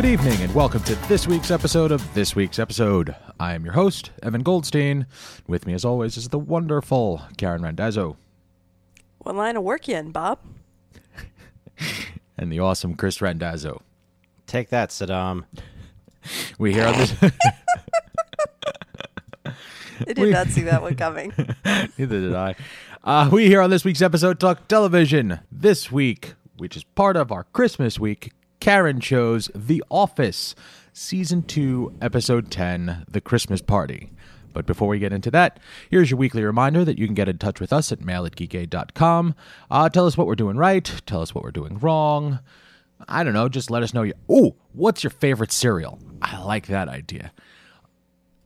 Good evening, and welcome to this week's episode of This Week's Episode. I am your host, Evan Goldstein. With me, as always, is the wonderful Karen Randazzo What line of work you in, Bob? and the awesome Chris Randazzo. Take that, Saddam. We here on this. I did We- not see that one coming. Neither did I. Uh, we here on this week's episode talk television. This week, which is part of our Christmas week, Karen chose The Office, Season 2, Episode 10, The Christmas Party. But before we get into that, here's your weekly reminder that you can get in touch with us at mail at geekade.com. Uh, tell us what we're doing right, tell us what we're doing wrong. I don't know, just let us know. Ooh, what's your favorite cereal? I like that idea.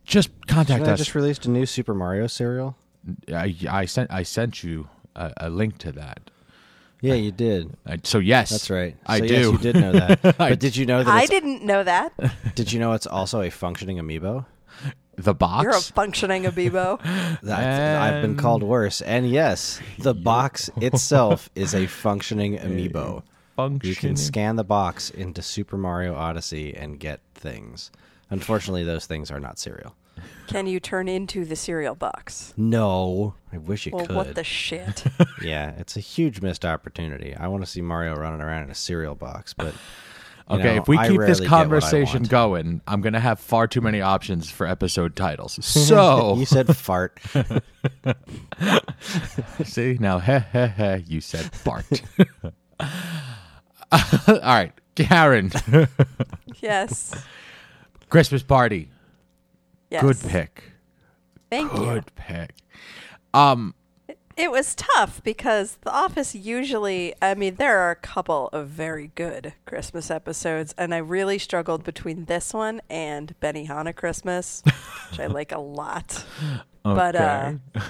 Just contact I us. I just released a new Super Mario cereal. I, I sent I sent you a, a link to that. Yeah, you did. I, so yes, That's right. I So, do. Yes, you did know that. but did you know that? I It's, didn't know that. Did you know it's also a functioning amiibo? The box. You're a functioning amiibo. That, I've been called worse. And yes, the box itself is a functioning amiibo. Functioning. You can scan the box into Super Mario Odyssey and get things. Unfortunately, those things are not cereal. Can you turn into the cereal box? No, I wish you Well, could. what the shit? yeah, it's a huge missed opportunity. I want to see Mario running around in a cereal box, but Okay, know, if we I keep this get what I conversation going, I'm gonna have far too many options for episode titles. So you said fart. see now, heh heh heh, you said fart. All right, Karen, yes. Christmas party, Yes. good pick, Thank you. good pick. Um, It was tough because The Office usually, I mean, there are a couple of very good Christmas episodes, and I really struggled between this one and Benihana Christmas, which I like a lot. But uh,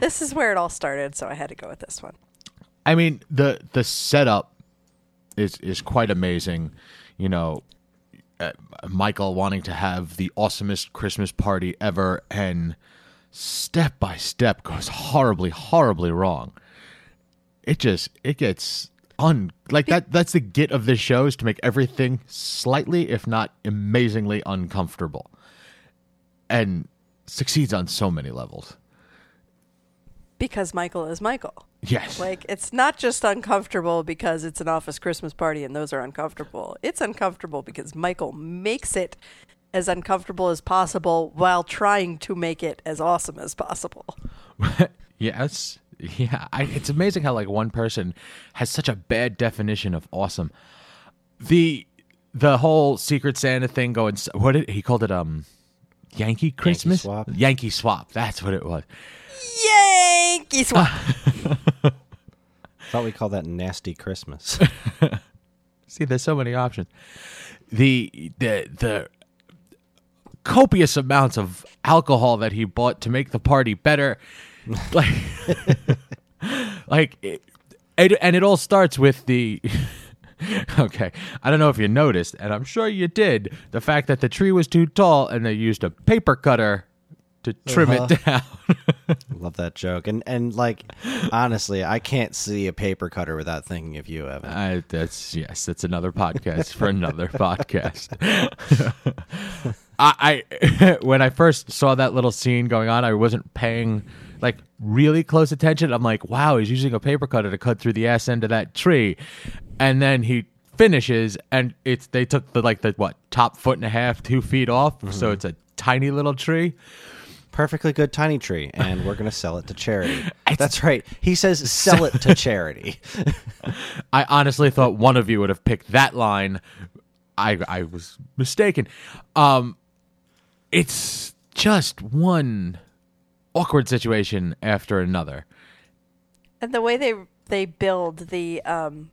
this is where it all started, so I had to go with this one. I mean the the setup is is quite amazing. You know, uh, Michael wanting to have the awesomest Christmas party ever, and step by step goes horribly, horribly wrong. It just it gets un like that. That's the git of this show is to make everything slightly, if not amazingly, uncomfortable, and succeeds on so many levels. Because Michael is Michael. Yes, Like it's not just uncomfortable because it's an office Christmas party and those are uncomfortable. It's uncomfortable because Michael makes it as uncomfortable as possible while trying to make it as awesome as possible. yes. Yeah. I, it's amazing how like one person has such a bad definition of awesome. The the whole Secret Santa thing going. What did he called it? Um, Yankee Christmas. Yankee swap? Yankee swap. That's what it was. Yankee swap. thought we called that nasty Christmas. See, there's so many options. The the the copious amounts of alcohol that he bought to make the party better, like, like, it, it, and it all starts with the. Okay, I don't know if you noticed, and I'm sure you did, the fact that the tree was too tall and they used a paper cutter to trim it uh-huh. down. Love that joke. And and like honestly, I can't see a paper cutter without thinking of you, Evan. I, that's yes, that's another podcast for another podcast. I, I when I first saw that little scene going on, I wasn't paying like really close attention. I'm like, wow, he's using a paper cutter to cut through the ass end of that tree, and then he finishes, and it's they took the like the what top foot and a half, two feet off, so mm-hmm. it's a tiny little tree. Perfectly good tiny tree, and we're gonna sell it to charity. That's right. He says sell it to charity. I honestly thought one of you would have picked that line. I I was mistaken. Um, it's just one awkward situation after another. And the way they they build the um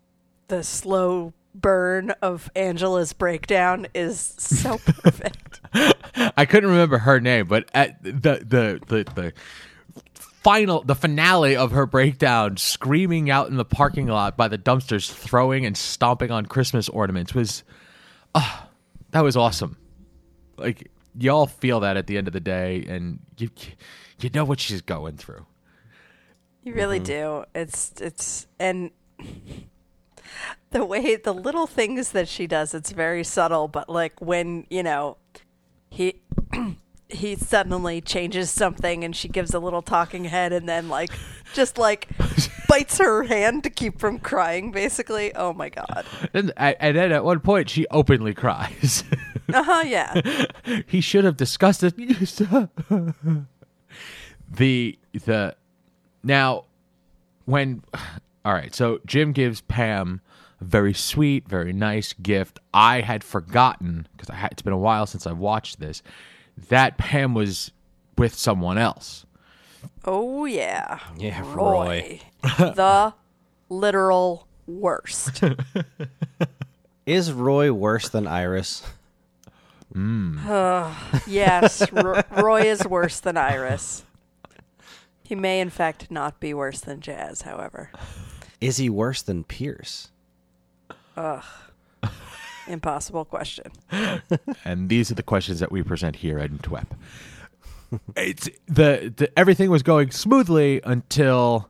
the slow burn of Angela's breakdown is so perfect. I couldn't remember her name, but at the the the the final the finale of her breakdown screaming out in the parking lot by the dumpsters throwing and stomping on Christmas ornaments was ah that was awesome. Like y'all feel that at the end of the day and you you know what she's going through. You really do. It's it's and the way the little things that she does, it's very subtle, but like when, you know, he he suddenly changes something and she gives a little talking head and then like just like bites her hand to keep from crying basically. Oh my god. And, and then at one point she openly cries. Uh-huh, yeah. he should have discussed it. the the now when all right, so Jim gives Pam very sweet, very nice gift. I had forgotten because I had, it's been a while since I've watched this that Pam was with someone else. Oh yeah. Yeah, Roy. the literal worst. Is Roy worse than Iris? Hmm. yes, Ro- Roy is worse than Iris. He may, in fact, not be worse than Jazz, however. Is he worse than Pierce? Impossible question. and these are the questions that we present here at TWEP. it's the, the everything was going smoothly until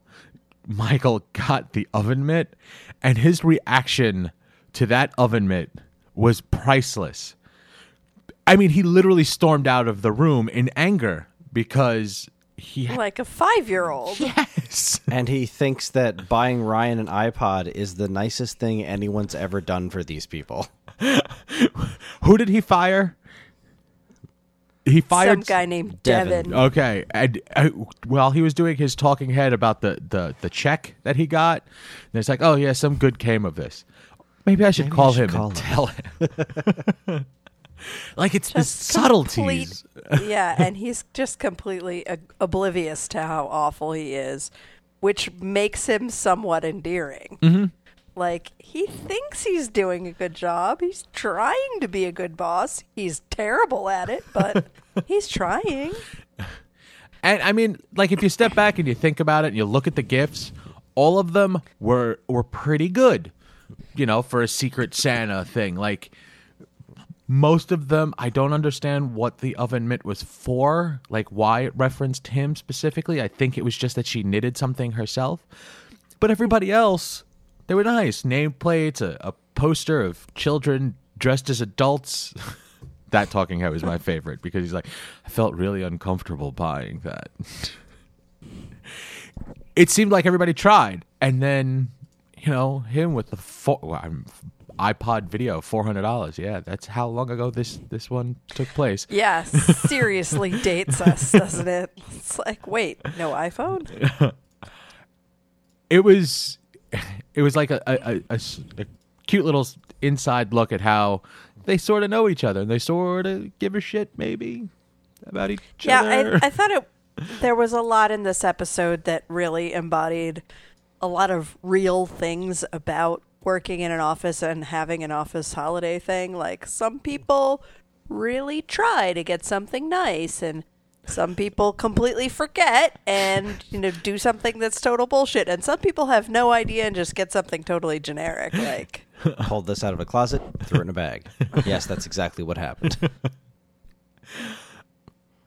Michael got the oven mitt, and his reaction to that oven mitt was priceless. I mean, he literally stormed out of the room in anger because he had Like a five year old. yes. And he thinks that buying Ryan an iPod is the nicest thing anyone's ever done for these people. Who did he fire? He fired Some guy named Devin. Devin. Okay, and uh, while he was doing his talking head about the the the check that he got, and it's like, oh yeah, some good came of this. Maybe I should Maybe I call should him call and him. tell him. like it's the Just subtleties. complete- yeah, and he's just completely uh, oblivious to how awful he is, which makes him somewhat endearing. Mm-hmm. Like, he thinks he's doing a good job. He's trying to be a good boss. He's terrible at it, but he's trying. And I mean, like if you step back and you think about it and you look at the gifts, all of them were were pretty good. You know, for a secret Santa thing. Like most of them I don't understand what the oven mitt was for, like why it referenced him specifically. I think it was just that she knitted something herself. But everybody else, they were nice. Nameplates, a, a poster of children dressed as adults. that talking head was my favorite because he's like, I felt really uncomfortable buying that. it seemed like everybody tried, and then you know him with the four, well, I'm- iPod video, four hundred dollars. Yeah, that's how long ago this this one took place. Yeah, seriously dates us, doesn't it? It's like, wait, no iPhone? It was, it was like a cute little inside look at how they sort of know each other and they sort of give a shit maybe about each yeah, other. Yeah, I, I thought it. There was a lot in this episode that really embodied a lot of real things about working in an office and having an office holiday thing. Like some people really try to get something nice, and some people completely forget and you know do something that's total bullshit, and some people have no idea and just get something totally generic. Like Pulled this out of a closet, threw it in a bag. Yes, that's exactly what happened.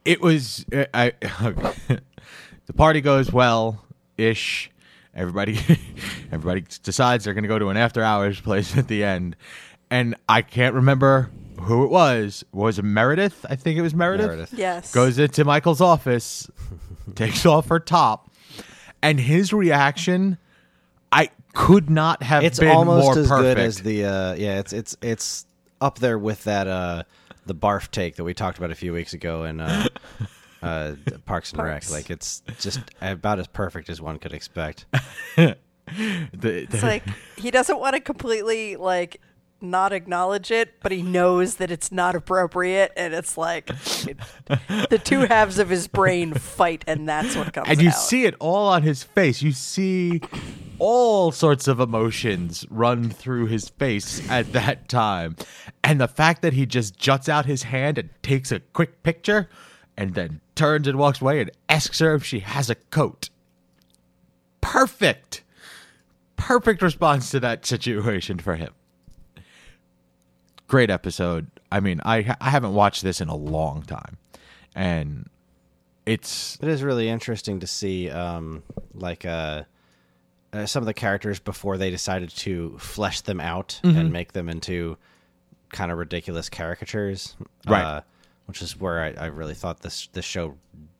it was uh, I, the party goes well ish everybody everybody decides they're going to go to an after hours place at the end. And i can't remember who it was. Was it meredith? I think it was meredith, Meredith. yes, goes into michael's office takes off her top. And his reaction i could not have It's been almost more as perfect. good as the uh, yeah. It's it's it's up there with that uh, the barf take that we talked about a few weeks ago in uh, uh, Parks and Parks. Rec. Like it's just about as perfect as one could expect. The- It's like he doesn't want to completely like not acknowledge it, but he knows that it's not appropriate, and it's like it- the two halves of his brain fight, and that's what comes. Out. And you out. see it all on his face. You see all sorts of emotions run through his face at that time. And the fact that he just juts out his hand and takes a quick picture and then turns and walks away and asks her if she has a coat. Perfect. Perfect response to that situation for him. Great episode. I mean, I I haven't watched this in a long time. And it's It is really interesting to see, um, like uh, uh, some of the characters before they decided to flesh them out and make them into kind of ridiculous caricatures, Right. Uh, which is where I, I really thought this this show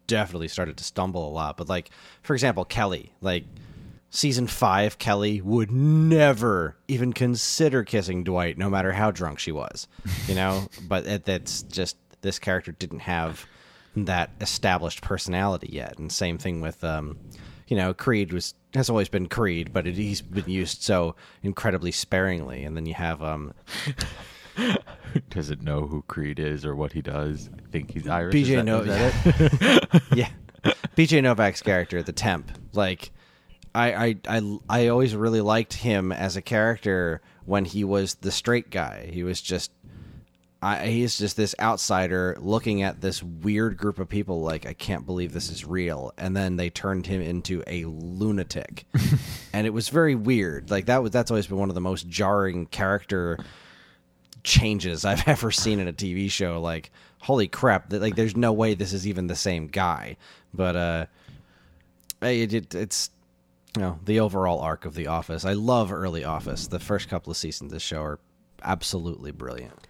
definitely started to stumble a lot. But like, for example, Kelly, like season five, Kelly would never even consider kissing Dwight, no matter how drunk she was, you know. but it, that's just this character didn't have that established personality yet. And same thing with, um, you know, Creed was has always been Creed, but it, he's been used so incredibly sparingly. And then you have, um, doesn't know who Creed is or what he does. I think he's Irish. BJ Is that- No- is that it? yeah, BJ Novak's character, the temp, like. I, I, I, I always really liked him as a character when he was the straight guy. He was just I, he's just this outsider looking at this weird group of people like I can't believe this is real and then they turned him into a lunatic and it was very weird like that was that's always been one of the most jarring character changes I've ever seen in a TV show like holy crap that like there's no way this is even the same guy. But uh it, it, it's you know the overall arc of the office. I love early office. The first couple of seasons of the show are absolutely brilliant.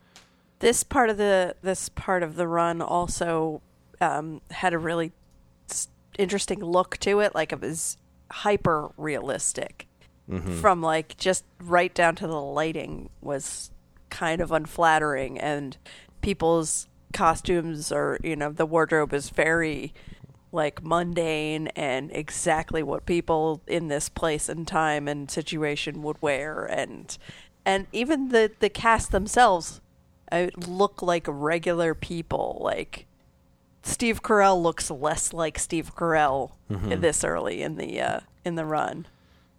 This part of the this part of the run also um, had a really interesting look to it. Like it was hyper realistic, from like just right down to the lighting was kind of unflattering, and people's costumes or you know the wardrobe is very like mundane and exactly what people in this place and time and situation would wear and and even the the cast themselves uh, look like regular people like Steve Carell looks less like Steve Carell this early in the uh, in the run.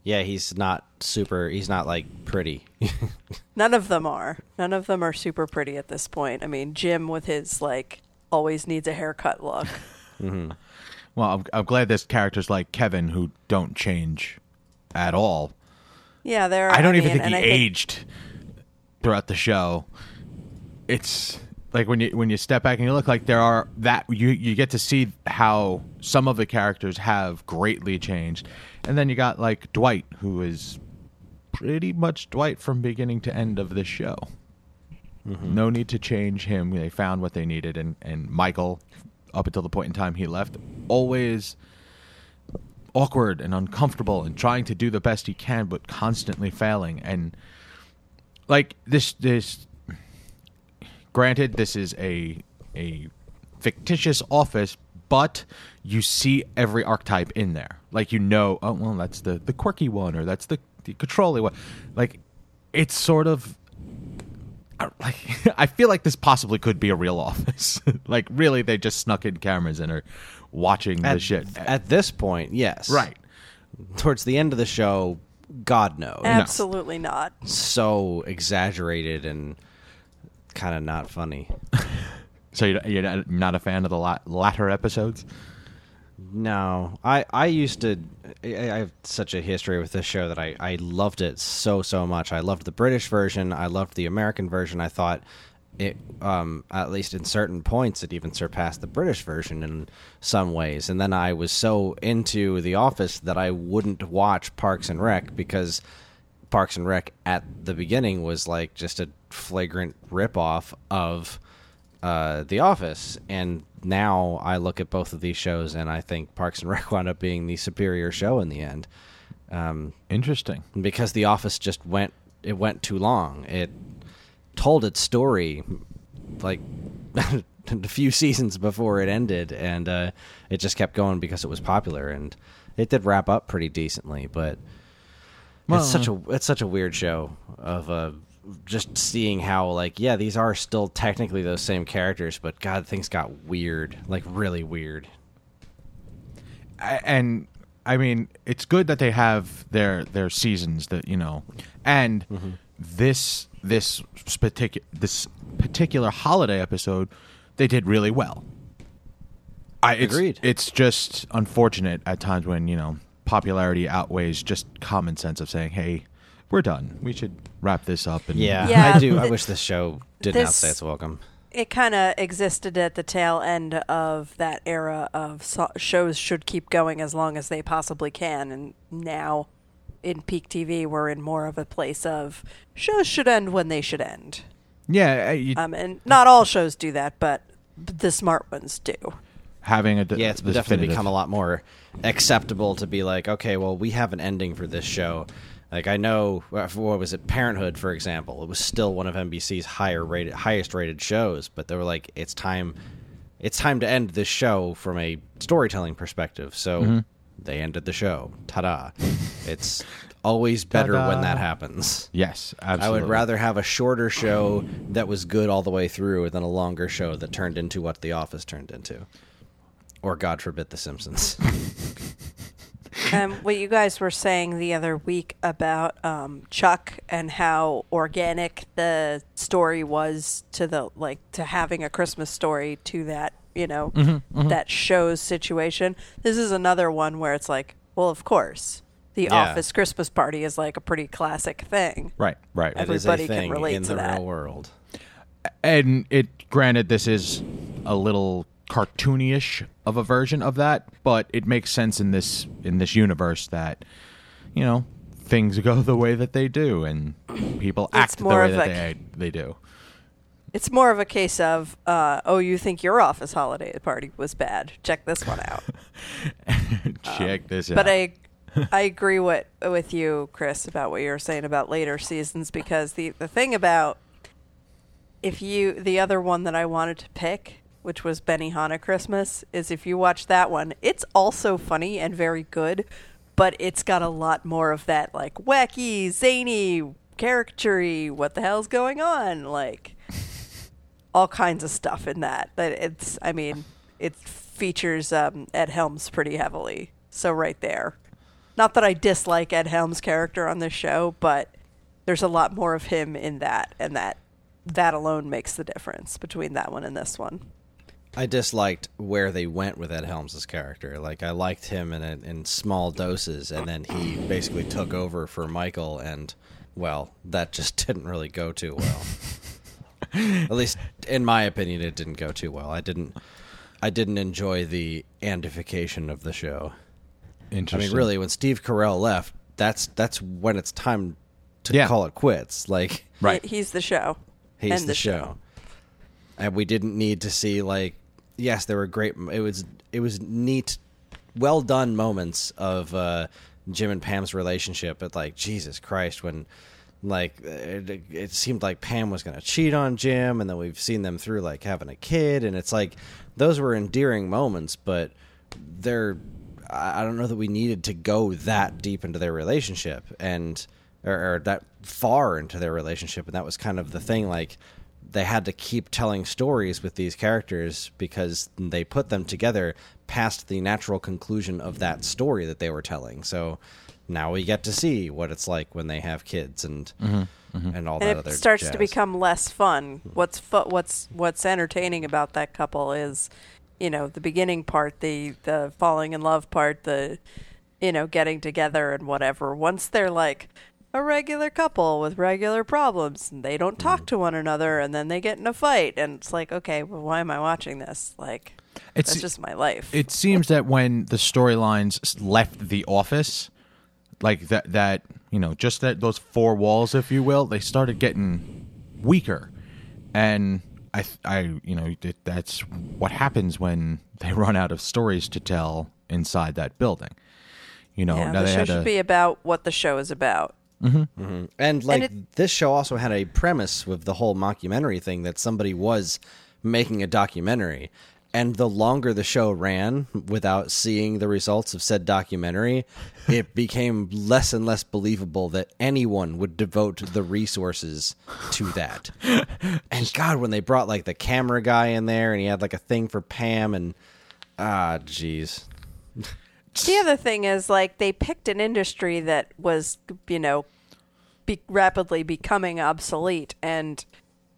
Yeah, he's not super. He's not like pretty. None of them are. None of them are super pretty at this point. I mean, Jim with his like always needs a haircut look. Mm-hmm. Well, I'm, I'm glad there's characters like Kevin who don't change at all. Yeah, there. I don't even mean, think he and I aged throughout the show. It's like when you when you step back and you look like there are that you you get to see how some of the characters have greatly changed, and then you got like Dwight who is pretty much Dwight from beginning to end of the show. Mm-hmm. No need to change him. They found what they needed, and and Michael, up until the point in time he left, always awkward and uncomfortable and trying to do the best he can, but constantly failing. And like this, this. Granted, this is a a fictitious office, but you see every archetype in there. Like you know, oh well, that's the the quirky one, or that's the the controlling one. Like it's sort of like I feel like this possibly could be a real office. like really, they just snuck in cameras and are watching the shit. at this point, yes. right. Towards the end of the show, God knows. Absolutely not. So exaggerated and kind of not funny. So you're, you're not a fan of the la- latter episodes? No, I I used to. I I have such a history with this show that I I loved it so so much. I loved the British version. I loved the American version. I thought it, um, at least in certain points, it even surpassed the British version in some ways. And then I was so into The Office that I wouldn't watch Parks and Rec because Parks and Rec at the beginning was like just a flagrant ripoff of uh, The Office, and now I look at both of these shows and I think Parks and Rec wound up being the superior show in the end, um, Interesting. because The Office just went it went too long. It told its story like a few seasons before it ended, and uh, it just kept going because it was popular, and it did wrap up pretty decently, but. Well, it's such a it's such a weird show of uh, just seeing how like yeah these are still technically those same characters but god things got weird like really weird and I mean, it's good that they have their their seasons that you know, and Mm-hmm. this this particular this particular holiday episode, they did really well. I it's, Agreed. It's just unfortunate at times when you know popularity outweighs just common sense of saying, "Hey, we're done. We should wrap this up." And Yeah, Yeah, I do. I wish this show did not this- say its welcome. it kind of existed at the tail end of that era of so- shows should keep going as long as they possibly can and now in peak TV we're in more of a place of shows should end when they should end. yeah, uh, you, Um, and not all shows do that, but the smart ones do. having a Yeah, it's definitely definitive- become a lot more acceptable to be like, okay, well, we have an ending for this show. Like I know, uh, what was it, Parenthood, for example, it was still one of NBC's higher rated, highest rated shows, but they were like, it's time, it's time to end this show from a storytelling perspective. So Mm-hmm. they ended the show. Ta-da! it's always better Ta-da. when that happens. Yes, I would rather have a shorter show that was good all the way through than a longer show that turned into what The Office turned into. Or, God forbid, The Simpsons. um, what you guys were saying the other week about um, Chuck and how organic the story was to the like to having a Christmas story to that you know that show's situation. This is another one where it's like, well, of course, the Yeah. Office Christmas party is like a pretty classic thing. Right, right. It is a Everybody can thing relate in to the that. real world. and it granted this is a little cartoony-ish of a version of that but it makes sense in this in this universe that you know things go the way that they do and people It's act the way that they they do It's more of a case of, uh, oh, you think your office holiday party was bad? Check this one out. check this Um, But I I agree what with you, Chris, about what you were saying about later seasons because the the thing about if you the other one that I wanted to pick, which was Benihana Christmas, is if you watch that one, it's also funny and very good, but it's got a lot more of that like wacky, zany, caricature what the hell's going on? Like all kinds of stuff in that. But it's I mean, it features um, Ed Helms pretty heavily. So right there. Not that I dislike Ed Helms' character on this show, but there's a lot more of him in that, and that that alone makes the difference between that one and this one. I disliked where they went with Ed Helms' character. Like, I liked him in, in small doses, and then he basically took over for Michael, and, well, that just didn't really go too well. At least, in my opinion, it didn't go too well. I didn't. I didn't enjoy the andification of the show. Interesting. I mean, really, when Steve Carell left, that's that's when it's time to Yeah. call it quits. Like Right. He- he's the show. he's End the, the show. show. And we didn't need to see like yes, there were great. It was it was neat, well done moments of uh, Jim and Pam's relationship. But like Jesus Christ, when like it, it seemed like Pam was going to cheat on Jim, and then we've seen them through like having a kid, and it's like those were endearing moments, but they're I don't know that we needed to go that deep into their relationship and or, or that far into their relationship, and that was kind of the thing. Like they had to keep telling stories with these characters because they put them together past the natural conclusion of that story that they were telling. So now we get to see what it's like when they have kids and mm-hmm, mm-hmm. and all that and other it starts to become less fun. What's fu- what's what's entertaining about that couple is, you know, the beginning part, the the falling in love part, the you know getting together and whatever. Once they're like a regular couple with regular problems and they don't talk to one another and then they get in a fight and it's like okay well why am i watching this? Like It's- that's just my life. It seems that when the storylines left the office like that that you know just that those four walls if you will they started getting weaker. And i i you know it, that's what happens when they run out of stories to tell inside that building. You know yeah, the they show should be about what the show is about And like it- this show also had a premise with the whole mockumentary thing that somebody was making a documentary. And the longer the show ran without seeing the results of said documentary, it became less and less believable that anyone would devote the resources to that. and God, when they brought like the camera guy in there and he had like a thing for Pam and ah, jeez. The other thing is, like, they picked an industry that was, you know, be- rapidly becoming obsolete, and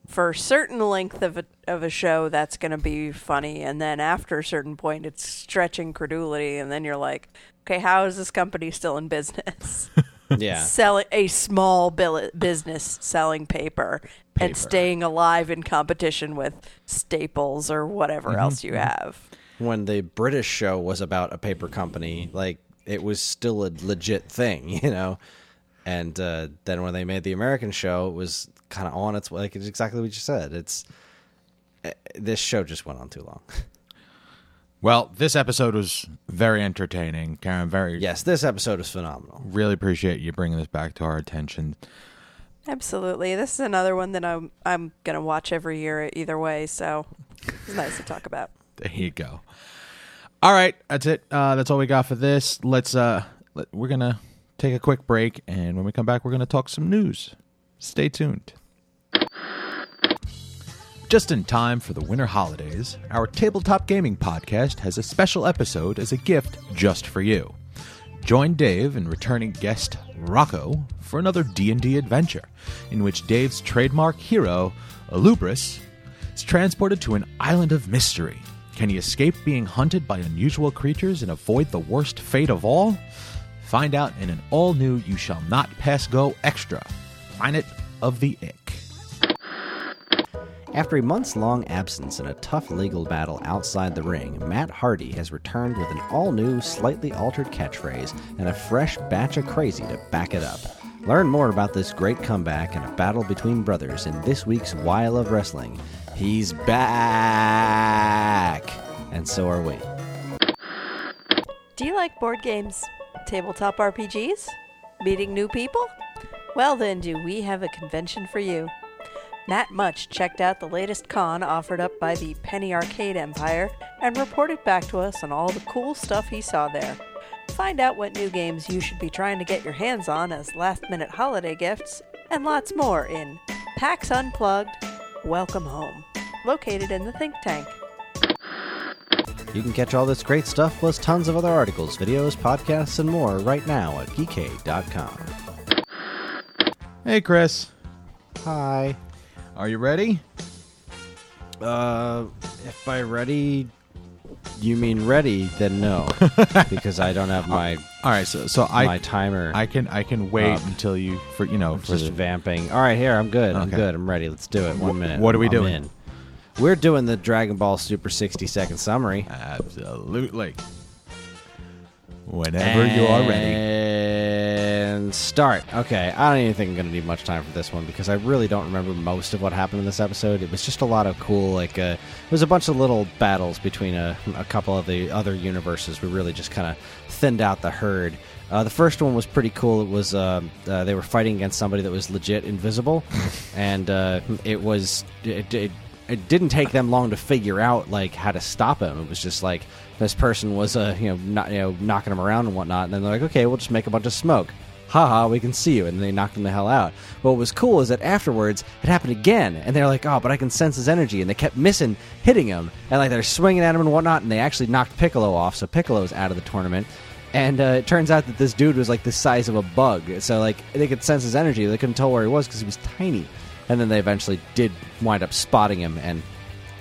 for a certain length of a, of a show, that's going to be funny, and then after a certain point, it's stretching credulity, and then you're like, okay, how is this company still in business? Yeah. selling a small billet business selling paper, Paper. and staying alive in competition with Staples or whatever mm-hmm. else you mm-hmm. have. When the British show was about a paper company, like it was still a legit thing, you know. And uh, then when they made the American show, it was kind of on its way. Like it's exactly what you said. It's eh, this show just went on too long. Well, this episode was very entertaining, Karen. Very yes, this episode is phenomenal. Really appreciate you bringing this back to our attention. Absolutely. This is another one that I'm I'm gonna watch every year either way, so it's nice to talk about. There you go. All right, that's it. Uh, that's all we got for this. Let's. Uh, let, we're gonna take a quick break, and when we come back, we're gonna talk some news. Stay tuned. Just in time for the winter holidays, our tabletop gaming podcast has a special episode as a gift just for you. Join Dave and returning guest Rocco for another D&D adventure in which Dave's trademark hero, Alubris, is transported to an island of mystery. Can he escape being hunted by unusual creatures and avoid the worst fate of all? Find out in an all-new You Shall Not Pass Go Extra, Planet of the Ick. After a months long absence and a tough legal battle outside the ring, Matt Hardy has returned with an all new, slightly altered catchphrase and a fresh batch of crazy to back it up. Learn more about this great comeback and a battle between brothers in this week's Why I Love Wrestling. He's back! And so are we. Do you like board games? Tabletop RPGs? Meeting new people? Well, then, do we have a convention for you? Matt Much checked out the latest con offered up by the Penny Arcade Empire and reported back to us on all the cool stuff he saw there. Find out what new games you should be trying to get your hands on as last minute holiday gifts, and lots more in PAX Unplugged Welcome Home, located in the Think Tank. You can catch all this great stuff plus tons of other articles, videos, podcasts, and more right now at geekade.com. Hey, Chris. Hi. Are you ready? Uh, if by ready you mean ready, then no, because I don't have my All right, so so I my timer. I can I can wait Up. until you for you know for just the, vamping. All right, here I'm good. I'm good. I'm ready. Let's do it. One minute. what are we I'm doing? in. We're doing the Dragon Ball Super 60 second summary. absolutely. Whenever you are ready. And start. Okay, I don't even think I'm going to need much time for this one because I really don't remember most of what happened in this episode. It was just a lot of cool, like, uh, it was a bunch of little battles between a, a couple of the other universes. We really just kind of thinned out the herd. Uh, the first one was pretty cool. It was uh, uh, they were fighting against somebody that was legit invisible, and uh, it was it, it, it didn't take them long to figure out like how to stop him. It was just like this person was uh, you know not, you know knocking him around and whatnot, and then they're like, okay, we'll just make a bunch of smoke. Haha, we can see you, and they knocked him the hell out. What was cool is that afterwards it happened again, and they're like, oh, but I can sense his energy, and they kept missing hitting him, and like they're swinging at him and whatnot, and they actually knocked Piccolo off, so Piccolo's out of the tournament. And uh, it turns out that this dude was like the size of a bug, so like they could sense his energy. They couldn't tell where he was because he was tiny. And then they eventually did wind up spotting him and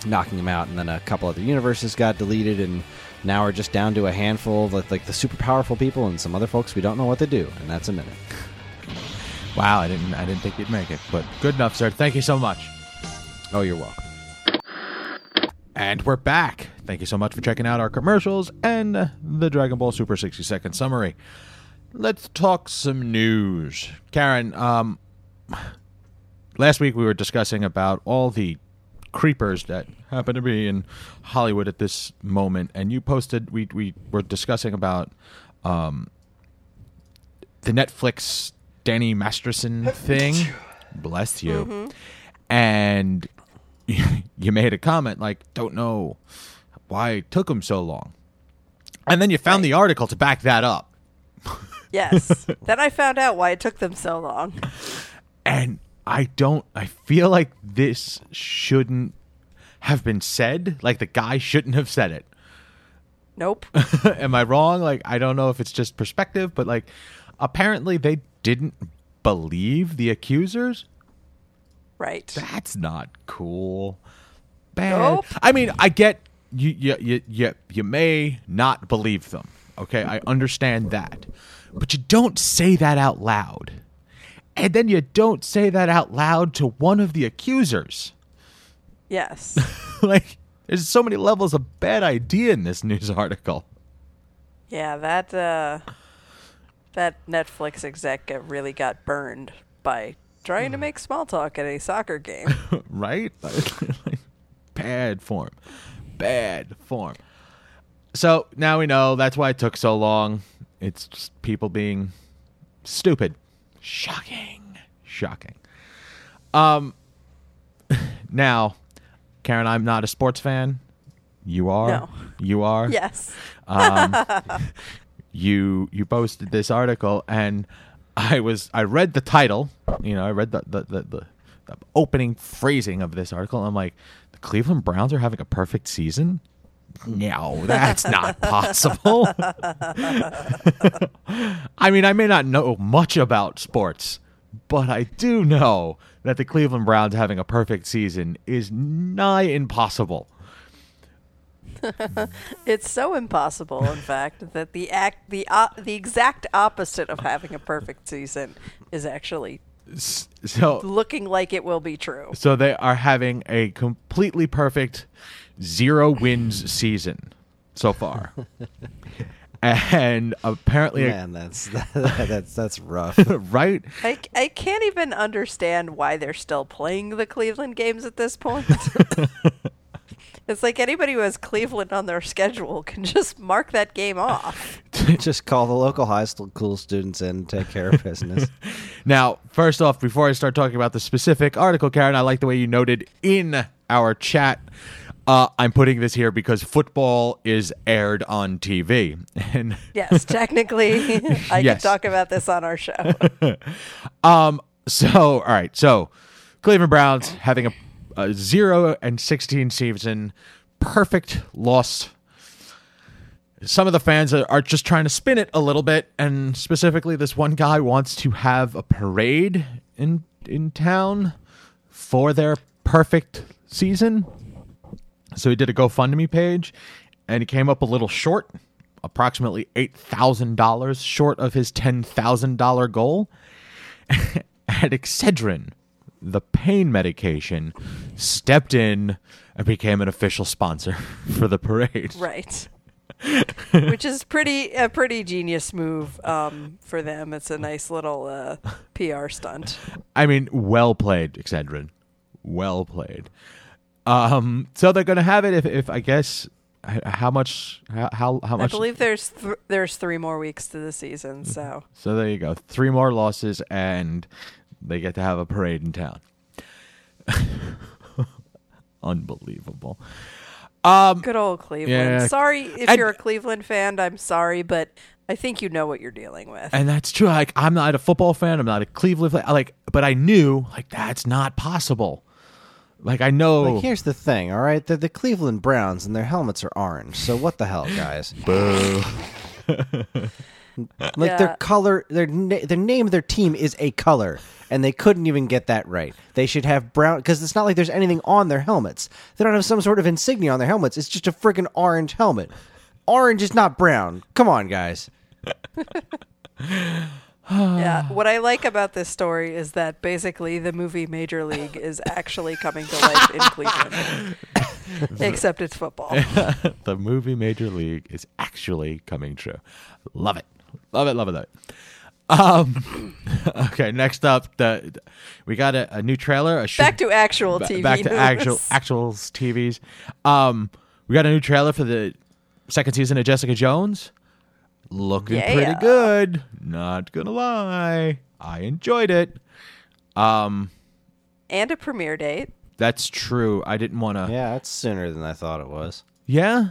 knocking him out. And then a couple other universes got deleted, and now we're just down to a handful of like, like the super powerful people and some other folks we don't know what to do. And that's a minute. Wow, I didn't I didn't think you'd make it, but good enough, sir. Thank you so much. Oh, you're welcome. And we're back. Thank you so much for checking out our commercials and the Dragon Ball Super 60 second summary. Let's talk some news. Karen, um last week we were discussing about all the creepers that happen to be in Hollywood at this moment and you posted we we were discussing about um the Netflix Danny Masterson thing. Bless you. And you made a comment like, "Don't know why it took him so long," and then you found the article to back that up. Yes. then I found out why it took them so long. And I don't. I feel like this shouldn't have been said. Like the guy shouldn't have said it. Nope. Am I wrong? Like, I don't know if it's just perspective, but like, apparently they didn't believe the accusers. right. That's not cool. Bad. Nope. I mean, I get you, you, you, you, you may not believe them. Okay, I understand that, but you don't say that out loud, and then you don't say that out loud to one of the accusers. Yes. like, there's so many levels of bad idea in this news article. Yeah, that uh, that Netflix exec really got burned by trying to make small talk at a soccer game. right? Bad form. Bad form. So now we know that's why it took so long. It's just people being stupid. Shocking. Shocking. Um now, Karen, I'm not a sports fan. You are? No. You are? yes. um, you you posted this article and I was I read the title, you know, I read the the, the, the, the opening phrasing of this article. And I'm like, the Cleveland Browns are having a perfect season. No, that's not possible. I mean, I may not know much about sports, but I do know that the Cleveland Browns having a perfect season is nigh impossible. It's so impossible, in fact, that the act the uh, the exact opposite of having a perfect season is actually So looking like it will be true. So they are having a completely perfect zero wins season so far. and apparently Man, that's that's that's rough. right? I, I can't even understand why they're still playing the Cleveland games at this point. it's like anybody who has Cleveland on their schedule can just mark that game off. Just call the local high school students in and take care of business. Now, first off, before I start talking about the specific article, Karen, I like the way you noted in our chat. Uh, I'm putting this here because football is aired on TV, and Yes, technically, I Yes. can talk about this on our show. Um. So, all right. So, Cleveland Browns having a, a zero and sixteen season, perfect loss. Some of the fans are, are just trying to spin it a little bit, and specifically, this one guy wants to have a parade in in town for their perfect season. So he did a GoFundMe page, and he came up a little short, approximately eight thousand dollars short of his ten thousand dollar goal and Excedrin, the pain medication, stepped in and became an official sponsor for the parade. right. Which is pretty a pretty genius move um, for them. It's a nice little uh, PR stunt. I mean, well played, Excedrin. Well played. Um, so they're gonna have it if, if I guess how much how how, much I believe there's th- there's three more weeks to the season, Mm-hmm. so so there you go three more losses and they get to have a parade in town unbelievable um good old Cleveland. Yeah. Sorry if And- you're a Cleveland fan. I'm sorry, but I think you know what you're dealing with. And that's true. Like I'm not a football fan. I'm not a Cleveland fan. Like, but I knew like that's not possible. Like I know. Like, here's the thing, all right? They're the Cleveland Browns, and their helmets are orange. So what the hell, guys? Boo. Like Yeah. their color, their na- their name of their team is a color, and they couldn't even get that right. They should have brown because it's not like there's anything on their helmets. They don't have some sort of insignia on their helmets. It's just a freaking orange helmet. Orange is not brown. Come on, guys. yeah, what I like about this story is that basically the movie Major League is actually coming to life in Cleveland, except it's football. the movie Major League is actually coming true. Love it. Love it. Love it. Love it. Um. Okay. Next up, the we got a, a new trailer. A sh- Back to actual ba- TV. Back to news. actual actuals TVs. Um. We got a new trailer for the second season of Jessica Jones. Looking Yeah. pretty good. Not gonna lie, I enjoyed it. Um. and a premiere date. That's true. I didn't want to. Yeah, it's sooner than I thought it was. yeah?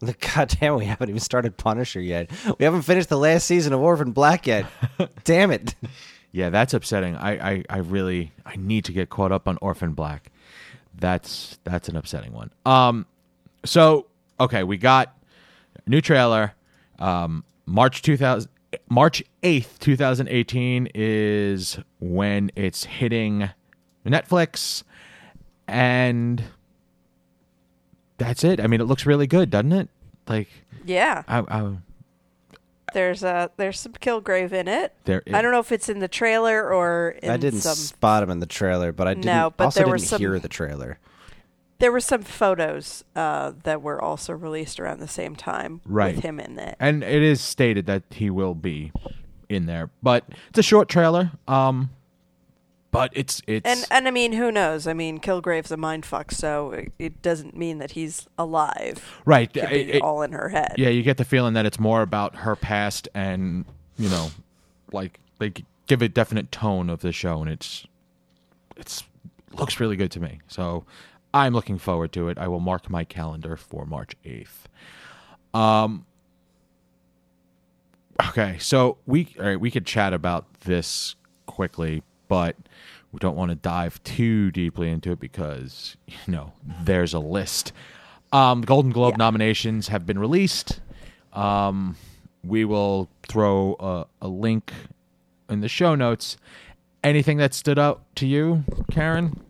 The goddamn, we haven't even started Punisher yet. We haven't finished the last season of Orphan Black yet. damn it. Yeah, that's upsetting. I, I, I really I need to get caught up on Orphan Black. That's that's an upsetting one. Um so okay, we got new trailer. Um, March 2000, March 8th, 2018 is when it's hitting Netflix. And that's it. I mean, it looks really good, doesn't it? Like, Yeah. I, I, There's a there's some Kilgrave in it. There I don't know if it's in the trailer or in I didn't some. spot him in the trailer, but I didn't. No, but also there didn't some- hear the trailer. There were some photos uh, that were also released around the same time Right. with him in it. and it is stated that he will be in there, but it's a short trailer. Um, but it's it's And and I mean, who knows? I mean, Kilgrave's a mindfuck, so it, it doesn't mean that he's alive. right. It- be it- all in her head. yeah, you get the feeling that it's more about her past, and you know, like they give a definite tone of the show, and it's it's looks really good to me. So I'm looking forward to it. I will mark my calendar for March eighth. Um. Okay, so we all right, we could chat about this quickly, but we don't want to dive too deeply into it because you know there's a list. Um, the Golden Globe Yeah. nominations have been released. Um, we will throw a, a link in the show notes. Anything that stood out to you, Karen?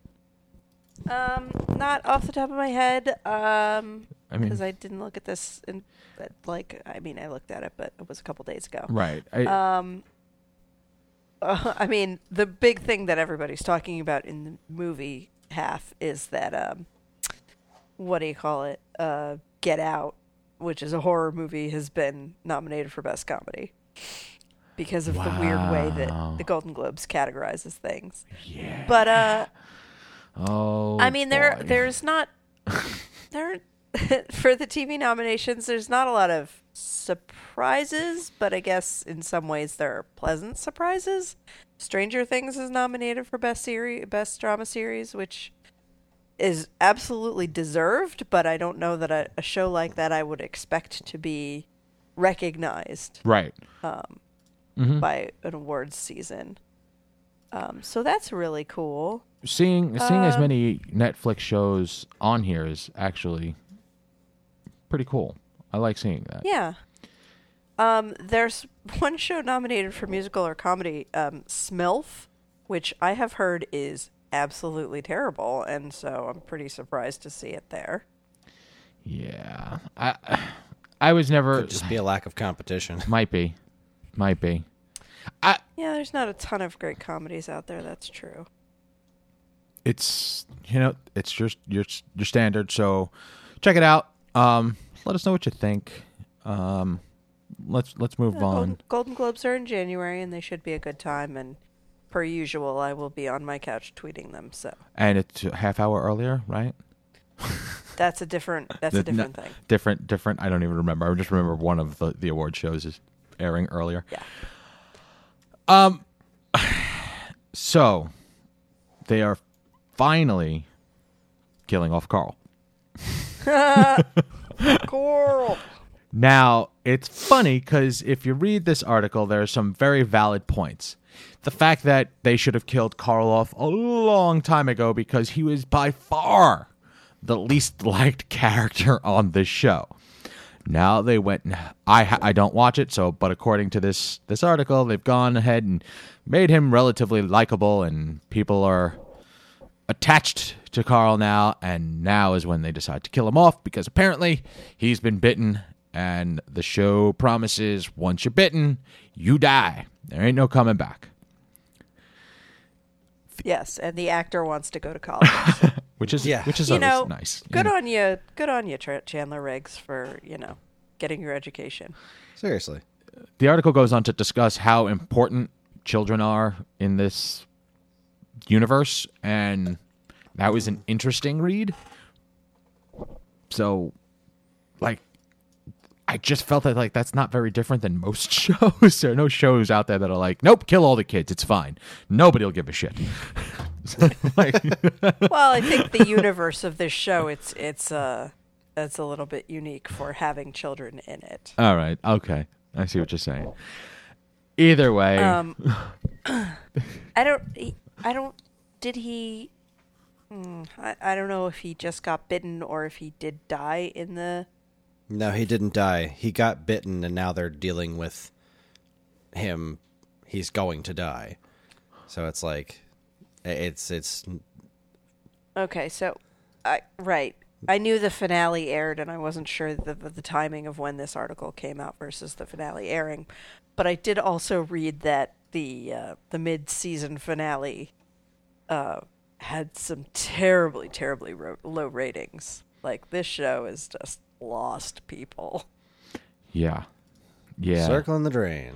Um, not off the top of my head. Um, I mean- because I didn't look at this in but, like I mean I looked at it, but it was a couple days ago. Right. I, Um, uh, I mean, the big thing that everybody's talking about in the movie half is that um, what do you call it? Uh, Get Out, which is a horror movie, has been nominated for best comedy because of the weird way that the Golden Globes categorizes things. yeah. But uh, oh, I mean, there boy. there's not there for the TV nominations. There's not a lot of surprises, but I guess in some ways there are pleasant surprises. Stranger Things is nominated for best series, best drama series, which is absolutely deserved. But I don't know that a, a show like that I would expect to be recognized right. Mhm. by an awards season. Um, so that's really cool. Seeing seeing as Uh, many Netflix shows on here is actually pretty cool. I like seeing that. Yeah. Um, there's one show nominated for musical or comedy, um, Smilf, which I have heard is absolutely terrible, and so I'm pretty surprised to see it there. Yeah. I I was never Could just be a lack of competition. might be. Might be. I Yeah, there's not a ton of great comedies out there. That's true. It's you know, it's just your your standard, so check it out. Um let us know what you think. Um let's let's move Yeah, on. Golden, Golden Globes are in January, and they should be a good time. And per usual, I will be on my couch tweeting them. So And it's a half hour earlier, right? that's a different. That's a The- no- different thing. Different different I don't even remember. I just remember one of the, the award shows is airing earlier. Yeah. Um so they are finally killing off Carl. Coral. Now, it's funny because if you read this article, there are some very valid points. The fact that they should have killed Carl off a long time ago because he was by far the least liked character on this show. Now they went. I I don't watch it, so but according to this this article, they've gone ahead and made him relatively likable, and people are attached to Carl now, and now is when they decide to kill him off because apparently he's been bitten, and the show promises once you're bitten, you die. There ain't no coming back. Yes, and the actor wants to go to college. Which is Yeah. which is you know, nice. Good You know, on you. Good on you, Tra- Chandler Riggs, for you know getting your education. Seriously. the article goes on to discuss how important children are in this universe, and that was an interesting read. So, like, I just felt that like that's not very different than most shows. there are no shows out there that are like, nope, kill all the kids, it's fine. Nobody will give a shit. Like, well, I think the universe of this show it's it's uh that's a little bit unique for having children in it. all right, okay, I see what you're saying. Either way, Um, I don't. I don't. Did he? hmm, I, I don't know if he just got bitten or if he did die in the No, he didn't die. He got bitten, and now they're dealing with him. He's going to die. So it's like, it's it's Okay, so I right. I knew the finale aired, and I wasn't sure the, the timing of when this article came out versus the finale airing. But I did also read that the uh, the mid season finale uh, had some terribly, terribly ro- low ratings. Like this show is just lost people. Yeah. Yeah. circling the drain.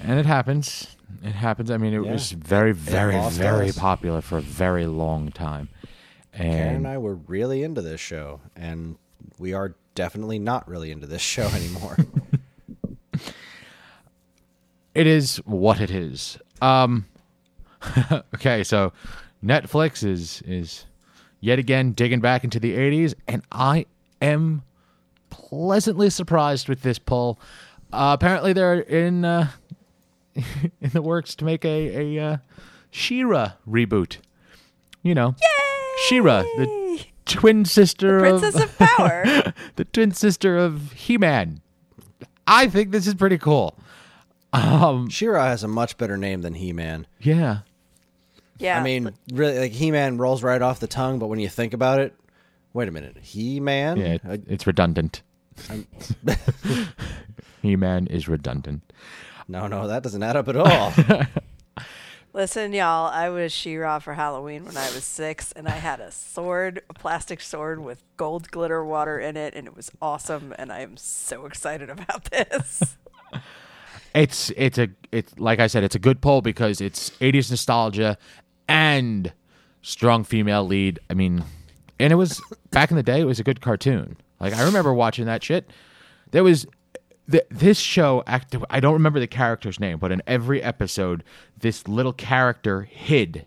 And it happens. It happens. I mean, it Yeah. was very, very, very us. popular for a very long time. Karen And and I were really into this show, and we are definitely not really into this show anymore. It is what it is. Um, okay, so Netflix is is yet again digging back into the '80s, and I am pleasantly surprised with this pull. Uh, apparently, they're in uh, in the works to make a a uh, She-Ra reboot. You know, She-Ra, the twin sister the Princess of, of Power. the twin sister of He-Man. I think this is pretty cool. Um, She-Ra has a much better name than He Man. yeah. yeah, I mean, really, like He Man rolls right off the tongue, but when you think about it, wait a minute, He Man? Yeah, it, it's redundant. He Man is redundant. no, no, that doesn't add up at all. Listen, y'all, I was She-Ra for Halloween when I was six, and I had a sword, a plastic sword with gold glitter water in it, and it was awesome, and I am so excited about this. It's it's a it's like I said, it's a good poll because it's 80s nostalgia and strong female lead. I mean, and it was back in the day. It was a good cartoon. Like I remember watching that shit. There was th- this show. Act- I don't remember the character's name, but in every episode, this little character hid.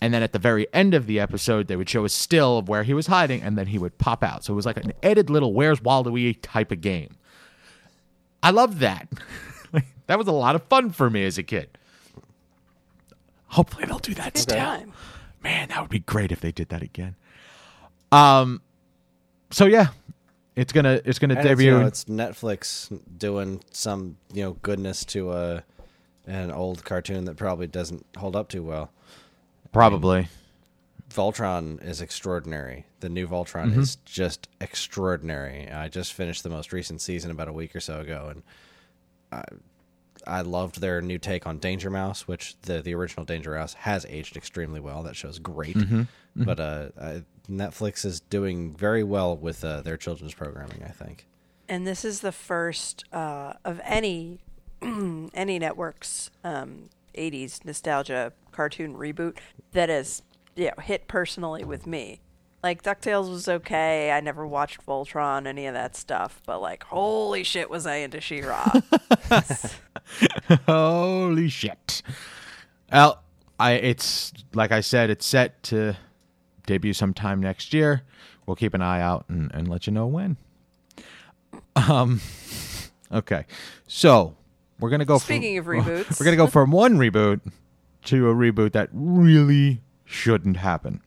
And then at the very end of the episode, they would show a still of where he was hiding, and then he would pop out. So it was like an edited little "Where's Waldo?" type of game. I loved that. that was a lot of fun for me as a kid. Hopefully they'll do that Good still. time. Man, that would be great if they did that again. Um so yeah, it's gonna it's gonna And it's, debut. you know, it's Netflix doing some you know goodness to a an old cartoon that probably doesn't hold up too well. probably. Voltron is extraordinary. The new Voltron Mm-hmm. is just extraordinary. I just finished the most recent season about a week or so ago, and I, I loved their new take on Danger Mouse, which the the original Danger Mouse has aged extremely well. That show's great. Mm-hmm. But uh, uh, Netflix is doing very well with uh, their children's programming. I think. and this is the first uh, of any any network's um, 80s nostalgia cartoon reboot that has you know, hit personally with me. Like DuckTales was okay. I never watched Voltron, any of that stuff, but like holy shit was I into She-Ra. Holy shit. Well, I it's like I said, it's set to debut sometime next year. We'll keep an eye out and, and let you know when. Um okay. So we're gonna go Speaking from, of reboots. We're gonna go from one reboot to a reboot that really shouldn't happen.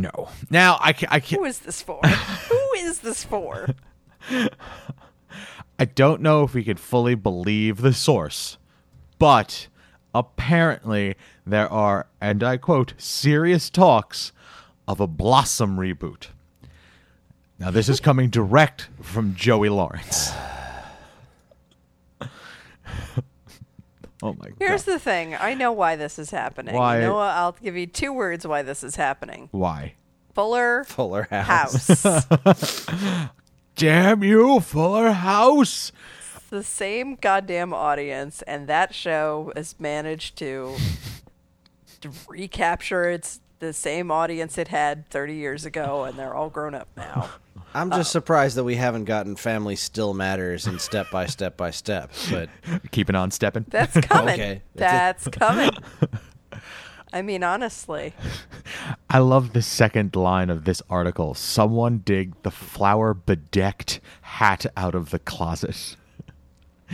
No. No. Now I can I can Who is this for? Who is this for? I don't know if we can fully believe the source, but apparently there are, and I quote, serious talks of a Blossom reboot. Now, this is coming direct from Joey Lawrence. Oh my god. Here's god. the thing. I know why this is happening. Why? You know what? I'll give you two words why this is happening. Why? Fuller Fuller House. Damn you, Fuller House! It's the same goddamn audience, and that show has managed to recapture its the same audience it had 30 years ago, and they're all grown up now. I'm just surprised that we haven't gotten Family Still Matters and Step by Step by Step. But Keeping on stepping. That's coming. Okay. That's coming. I mean, honestly, I love the second line of this article. Someone dig the flower bedecked hat out of the closet.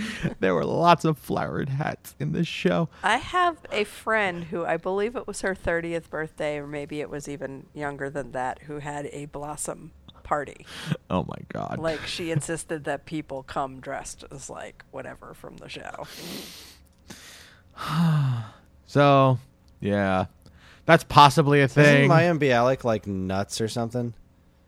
there were lots of flowered hats in this show. I have a friend who I believe it was her 30th birthday, or maybe it was even younger than that, who had a blossom party. Oh my god. Like she insisted that people come dressed as like whatever from the show. so, yeah. That's possibly a thing. Isn't Mayim Bialik like nuts or something?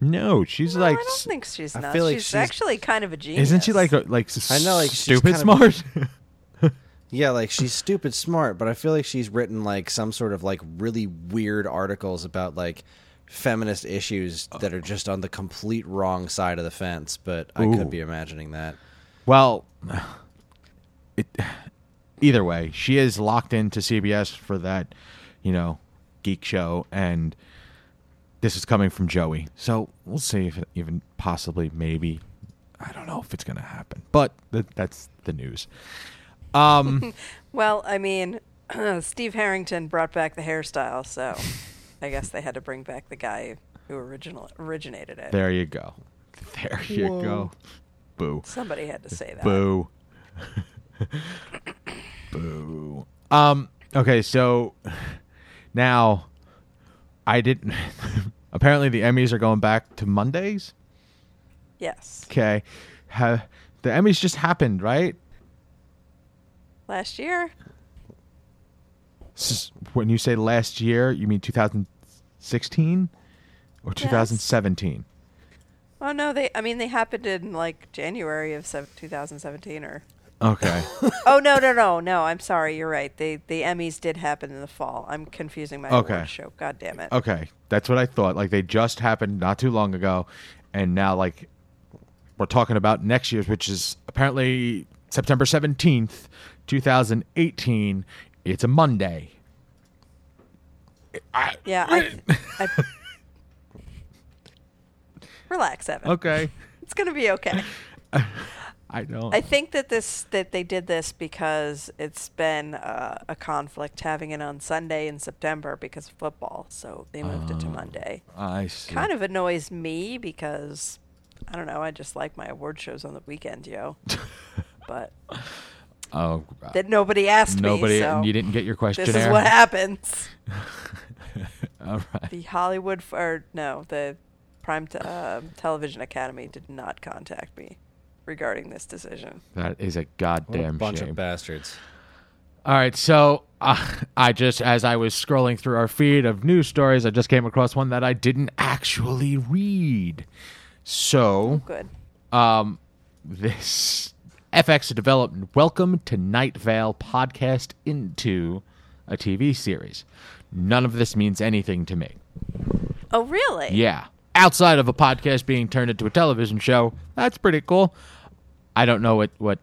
No, she's No, like I don't think she's I nuts. feel like she's, she's- actually kind of a genius. Isn't she like a, like s- I know, like, she's stupid kinda- smart? Yeah, like she's stupid smart, but I feel like she's written like some sort of like really weird articles about like feminist issues that are just on the complete wrong side of the fence. But I Ooh. could be imagining that. Well, it, either way, she is locked into CBS for that, you know, geek show, and this is coming from Joey. So we'll see if it even possibly, maybe, I don't know if it's going to happen, but th- that's the news. Um, Well, I mean, Steve Harrington brought back the hairstyle, so I guess they had to bring back the guy who original originated it. there you go. There you go. Boo. Somebody had to say that. Boo. Boo. Um. Okay. So now I didn't. apparently, the Emmys are going back to Mondays. Yes. Okay. Ha, the Emmys just happened, right? Last year? S- When you say last year, you mean 2016 or 2017? Oh no, they. I mean, they happened in like January of sev- 2017, or. Okay. Oh no no no no! I'm sorry. You're right. The the Emmys did happen in the fall. I'm confusing my Okay. award show. God damn it. Okay, that's what I thought. Like they just happened not too long ago, and now like we're talking about next year's, which is apparently September seventeenth, two thousand eighteen. It's a Monday. I, Yeah. I, I, relax, Evan. okay. It's gonna be okay. I don't. I think that this that they did this because it's been uh, a conflict having it on Sunday in September because of football, so they moved it to Monday. I see. Kind of annoys me because I don't know. I just like my award shows on the weekend, yo. but Oh, that nobody asked nobody. me. So you didn't get your questionnaire. this is what happens. All right. The Hollywood f- or no, the Prime t- uh, Television Academy did not contact me regarding this decision. That is a What goddamn a bunch shame. of bastards. All right, so uh, I just, as I was scrolling through our feed of news stories, I just came across one that I didn't actually read. So, Good. um, this FX development Welcome to Night Vale podcast into a TV series. None of this means anything to me. Oh, really? Yeah. Outside of a podcast being turned into a television show, that's pretty cool. I don't know what what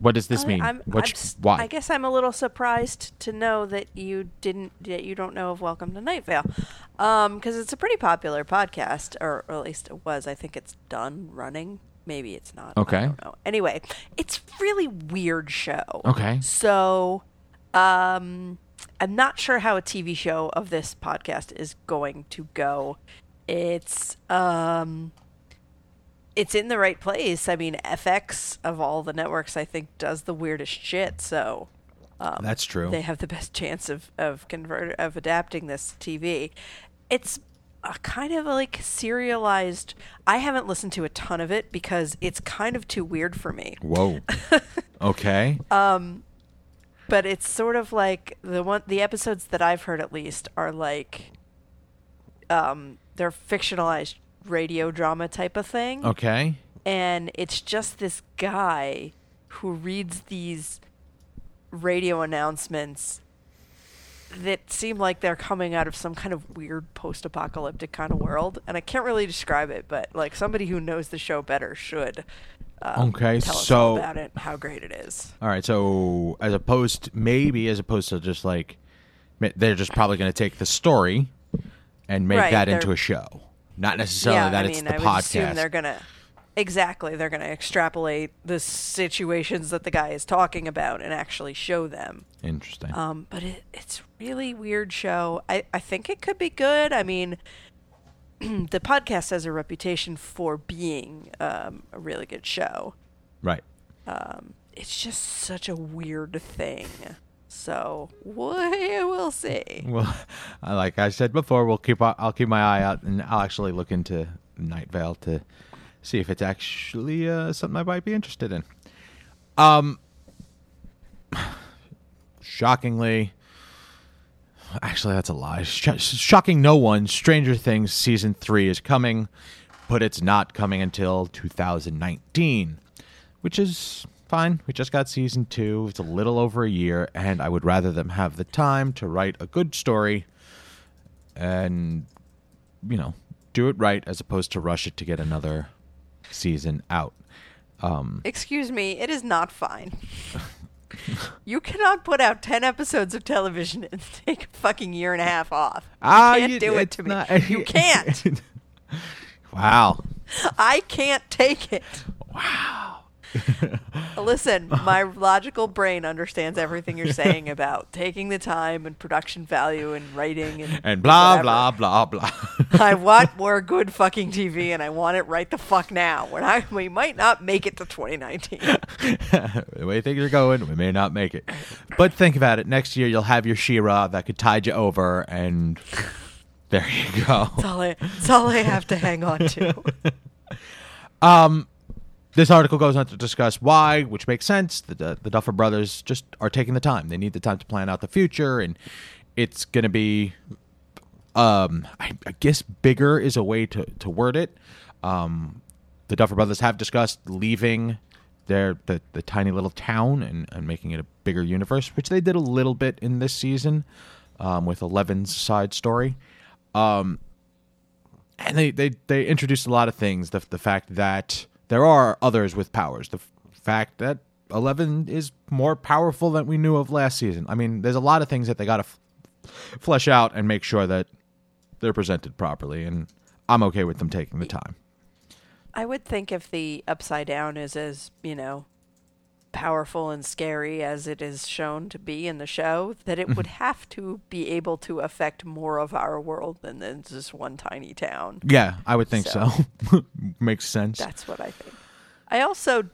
what does this mean? I'm, Which I'm s- why? I guess I'm a little surprised to know that you didn't that you don't know of Welcome to Night Vale, because it's a pretty popular podcast, or, or at least it was. I think it's done running. Maybe it's not. Okay. I don't know. Anyway, it's really weird show. Okay. So, um, I'm not sure how a TV show of this podcast is going to go. It's um it's in the right place. I mean, FX of all the networks I think does the weirdest shit, so um, That's true. They have the best chance of of convert of adapting this to TV. It's a kind of like serialized. I haven't listened to a ton of it because it's kind of too weird for me. Whoa. okay. Um, but it's sort of like the one the episodes that I've heard at least are like um they're fictionalized radio drama type of thing okay. and it's just this guy who reads these radio announcements that seem like they're coming out of some kind of weird post-apocalyptic kind of world and I can't really describe it but like somebody who knows the show better should um, Okay, tell us so- about it how great it is All right. So, as opposed, maybe as opposed to just like, they're just probably going to take the story and make Right, that into a show, not necessarily that I it's mean, the I podcast. they're gonna exactly they're gonna extrapolate the situations that the guy is talking about and actually show them. Interesting. Um, but it, it's really weird show. I, I think it could be good. I mean, the podcast has a reputation for being um, a really good show. right. Um, it's just such a weird thing. So we will see. Well, like I said before, we'll keep. I'll keep my eye out, and I'll actually look into Night Vale to see if it's actually uh, something I might be interested in. Um, shockingly, actually, that's a lie. Sh- shocking no one. Stranger Things season three is coming, but it's not coming until 2019, which is fine. We just got season two. It's a little over a year, and I would rather them have the time to write a good story and, you know, do it right as opposed to rush it to get another season out. Um, Excuse me, it is not fine. you cannot put out 10 episodes of television and take a fucking year and a half off. You ah, can't you- do it to me. not- you can't. wow. I can't take it. Wow. Listen, my logical brain understands everything you're saying about taking the time and production value and writing and And blah, whatever. blah, blah, blah. I want more good fucking TV and I want it right the fuck now. When I we might not make it to 2019. the way things are going, we may not make it. But think about it. Next year, you'll have your She-Ra that could tide you over, and there you go. That's all I, that's all I have to hang on to. Um, This article goes on to discuss why, which makes sense. The, the, Duffer brothers just are taking the time. They need the time to plan out the future, and it's going to be, um, I, I guess, bigger is a way to, to word it. Um, the Duffer brothers have discussed leaving their the, the tiny little town and, and making it a bigger universe, which they did a little bit in this season um, with Eleven's side story. Um, and they, they, they introduced a lot of things. The, the fact that there are others with powers. The f- fact that Eleven is more powerful than we knew of last season. I mean, there's a lot of things that they got to f- flesh out and make sure that they're presented properly. And I'm okay with them taking the time. I would think if the Upside Down is as, you know, powerful and scary as it is shown to be in the show, that it mm-hmm. would have to be able to affect more of our world than just one tiny town. Yeah, I would think so. So- Makes sense. That's what I think. I also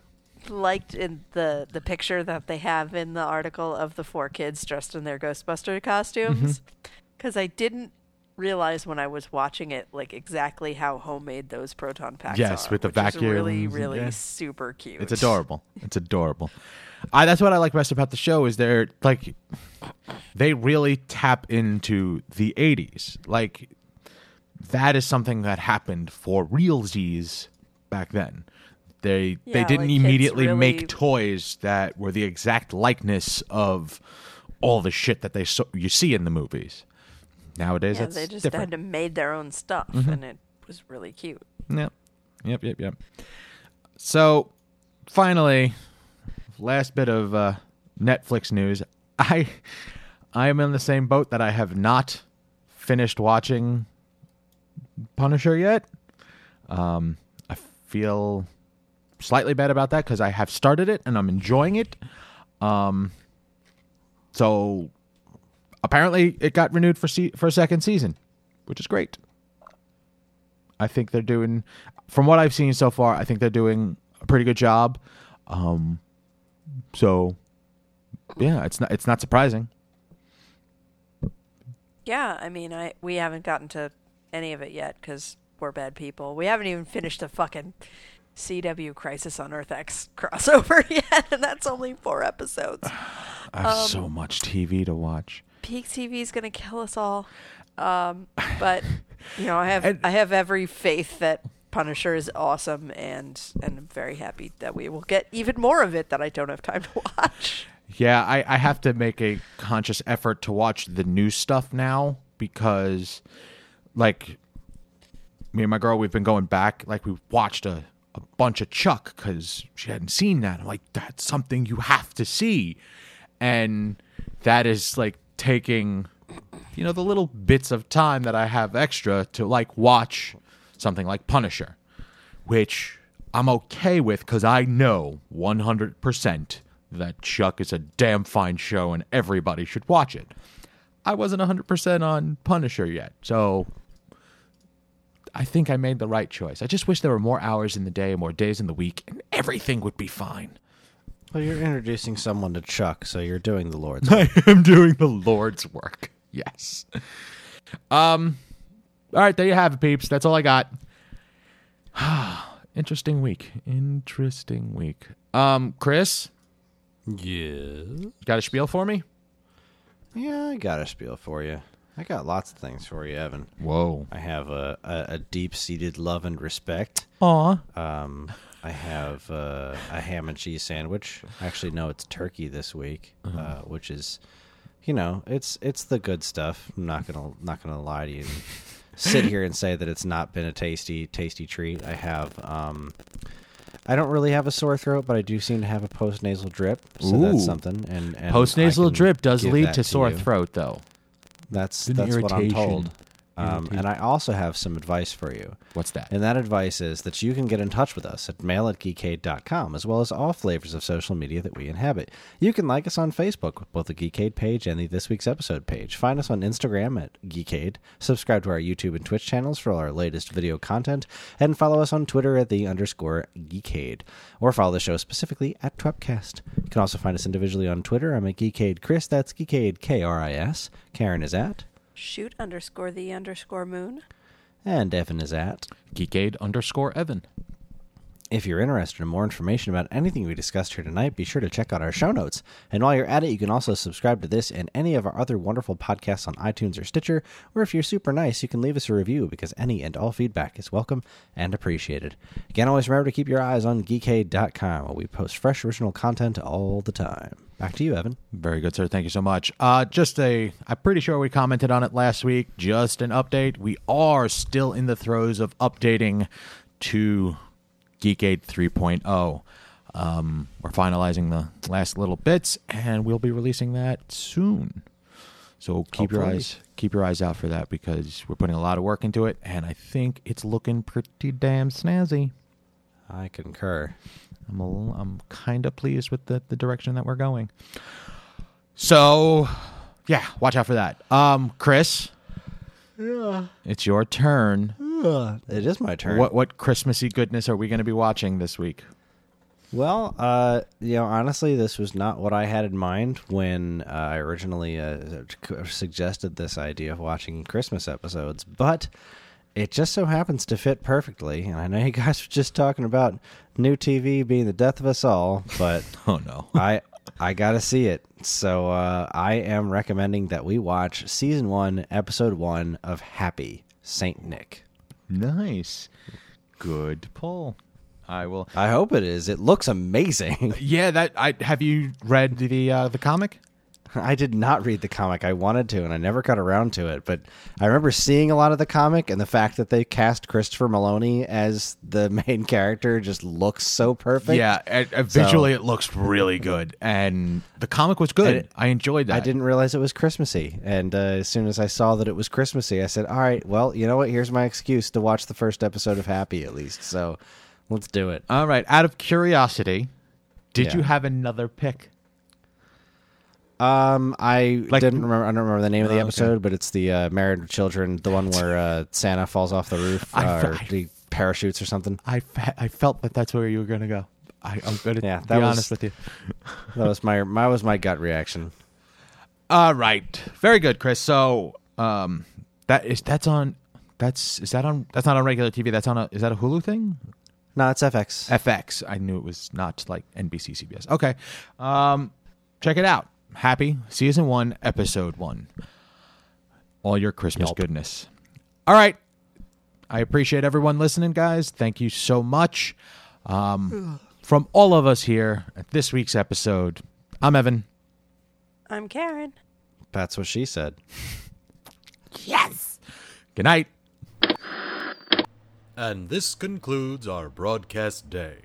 liked in the the picture that they have in the article of the four kids dressed in their Ghostbuster costumes mm-hmm. because I didn't realize when I was watching it like exactly how homemade those proton packs Yes, are. with the vacuum. really really yeah. super cute. It's adorable. It's adorable. I that's what I like best about the show is they're like they really tap into the 80s. Like that is something that happened for real realsies back then. They they didn't like, immediately really- make toys that were the exact likeness of all the shit that they so, you see in the movies. Nowadays, Yeah, they just different. had to made their own stuff, Mm-hmm. and it was really cute. Yep. Yep, yep, yep. So, finally, last bit of uh, Netflix news. I I am in the same boat that I have not finished watching Punisher yet. Um, I feel slightly bad about that because I have started it and I'm enjoying it. Um, so apparently it got renewed for se- for a second season, which is great. I think they're doing, from what I've seen so far, I think they're doing a pretty good job. Um, so yeah, it's not it's not surprising. Yeah, I mean, I we haven't gotten to any of it yet because we're bad people. We haven't even finished the fucking CW Crisis on Earth X crossover yet, and that's only four episodes. I have Um, so much TV to watch. Peak TV is gonna kill us all. Um, but you know, I have And- I have every faith that Punisher is awesome, and and I'm very happy that we will get even more of it that I don't have time to watch. Yeah, I, I have to make a conscious effort to watch the new stuff now because, like, me and my girl, we've been going back. Like, we watched a, a bunch of Chuck because she hadn't seen that. I'm like, that's something you have to see. And that is like taking, you know, the little bits of time that I have extra to, like, watch something like Punisher, which I'm okay with because I know 100% that Chuck is a damn fine show and everybody should watch it. I wasn't 100% on Punisher yet, so I think I made the right choice. I just wish there were more hours in the day, more days in the week, and everything would be fine. Well, you're introducing someone to Chuck, so you're doing the Lord's. I am doing the Lord's work. Yes. Um. All right, there you have it, peeps. That's all I got. Interesting week. Interesting week. Um, Chris, Yeah. got a spiel for me? Yeah, I got a spiel for you. I got lots of things for you, Evan. Whoa. I have a, a, a deep seated love and respect. Aw. Um, I have uh, a ham and cheese sandwich. Actually, no, it's turkey this week, uh, which is, you know, it's it's the good stuff. I'm not gonna not gonna lie to you. sit here and say that it's not been a tasty tasty treat. I have. Um, I don't really have a sore throat, but I do seem to have a post nasal drip, so Ooh. that's something. And, and Post nasal drip does lead that to sore you. throat, though. That's An that's what I'm irritation. told. Um, and I also have some advice for you. What's that? And that advice is that you can get in touch with us at mail at geekade.com, as well as all flavors of social media that we inhabit. You can like us on Facebook with both the Geekade page and the This Week's Episode page. Find us on Instagram at Geekade. Subscribe to our YouTube and Twitch channels for our latest video content. And follow us on Twitter at the underscore Geekade. Or follow the show specifically at Twepcast. You can also find us individually on Twitter. I'm at Geekade Chris. That's Geekade K R I S. Karen is at. Shoot underscore the underscore moon. And Evan is at. Geekade underscore Evan. If you're interested in more information about anything we discussed here tonight, be sure to check out our show notes. And while you're at it, you can also subscribe to this and any of our other wonderful podcasts on iTunes or Stitcher. Or if you're super nice, you can leave us a review because any and all feedback is welcome and appreciated. Again, always remember to keep your eyes on geekade.com where we post fresh original content all the time. Back to you, Evan. Very good, sir. Thank you so much. Uh, just a, I'm pretty sure we commented on it last week. Just an update. We are still in the throes of updating to Geekade 3.0. Um, we're finalizing the last little bits, and we'll be releasing that soon. So keep your eyes keep your eyes out for that because we're putting a lot of work into it, and I think it's looking pretty damn snazzy. I concur. I'm a little, I'm kind of pleased with the, the direction that we're going. So, yeah, watch out for that. Um, Chris, Yeah. it's your turn. It is my turn. What what Christmassy goodness are we going to be watching this week? Well, uh, you know, honestly, this was not what I had in mind when uh, I originally uh, suggested this idea of watching Christmas episodes, but it just so happens to fit perfectly. And I know you guys were just talking about new TV being the death of us all, but Oh no. I I gotta see it. So uh, I am recommending that we watch season one, episode one of Happy Saint Nick. nice. Good pull. I will I hope it is. It looks amazing. Yeah, that I have you read the uh, the comic? I did not read the comic. I wanted to, and I never got around to it. But I remember seeing a lot of the comic, and the fact that they cast Christopher Meloni as the main character just looks so perfect. Yeah, and, and visually it looks really good and the comic was good. It- I enjoyed that. I didn't realize it was Christmassy, and uh, as soon as I saw that it was Christmassy, I said, "All right, well, you know what? Here's my excuse to watch the first episode of Happy at least." So let's do it. All right, out of curiosity, did Yeah. you have another pick? Um, I Like- didn't remember. I don't remember the name of the Oh, okay. episode, but it's the uh, Married with Children, the one where uh, Santa falls off the roof I- uh, or I- he parachutes or something. I, I felt that that's where you were going to go. I, I'm going to Yeah, be that was- honest with you. That was my my was my gut reaction. All right, very good, Chris. So, um, that is that's on. That's is that on? That's not on regular TV. That's on a. Is that a Hulu thing? No, it's FX. FX. I knew it was not like NBC, CBS. Okay, um, check it out. Happy season one, episode one. All your Christmas Yup. goodness. All right, I appreciate everyone listening, guys. Thank you so much. Um, from all of us here at this week's episode, I'm Evan. I'm Karen. That's what she said. Yes. Good night. And this concludes our broadcast day.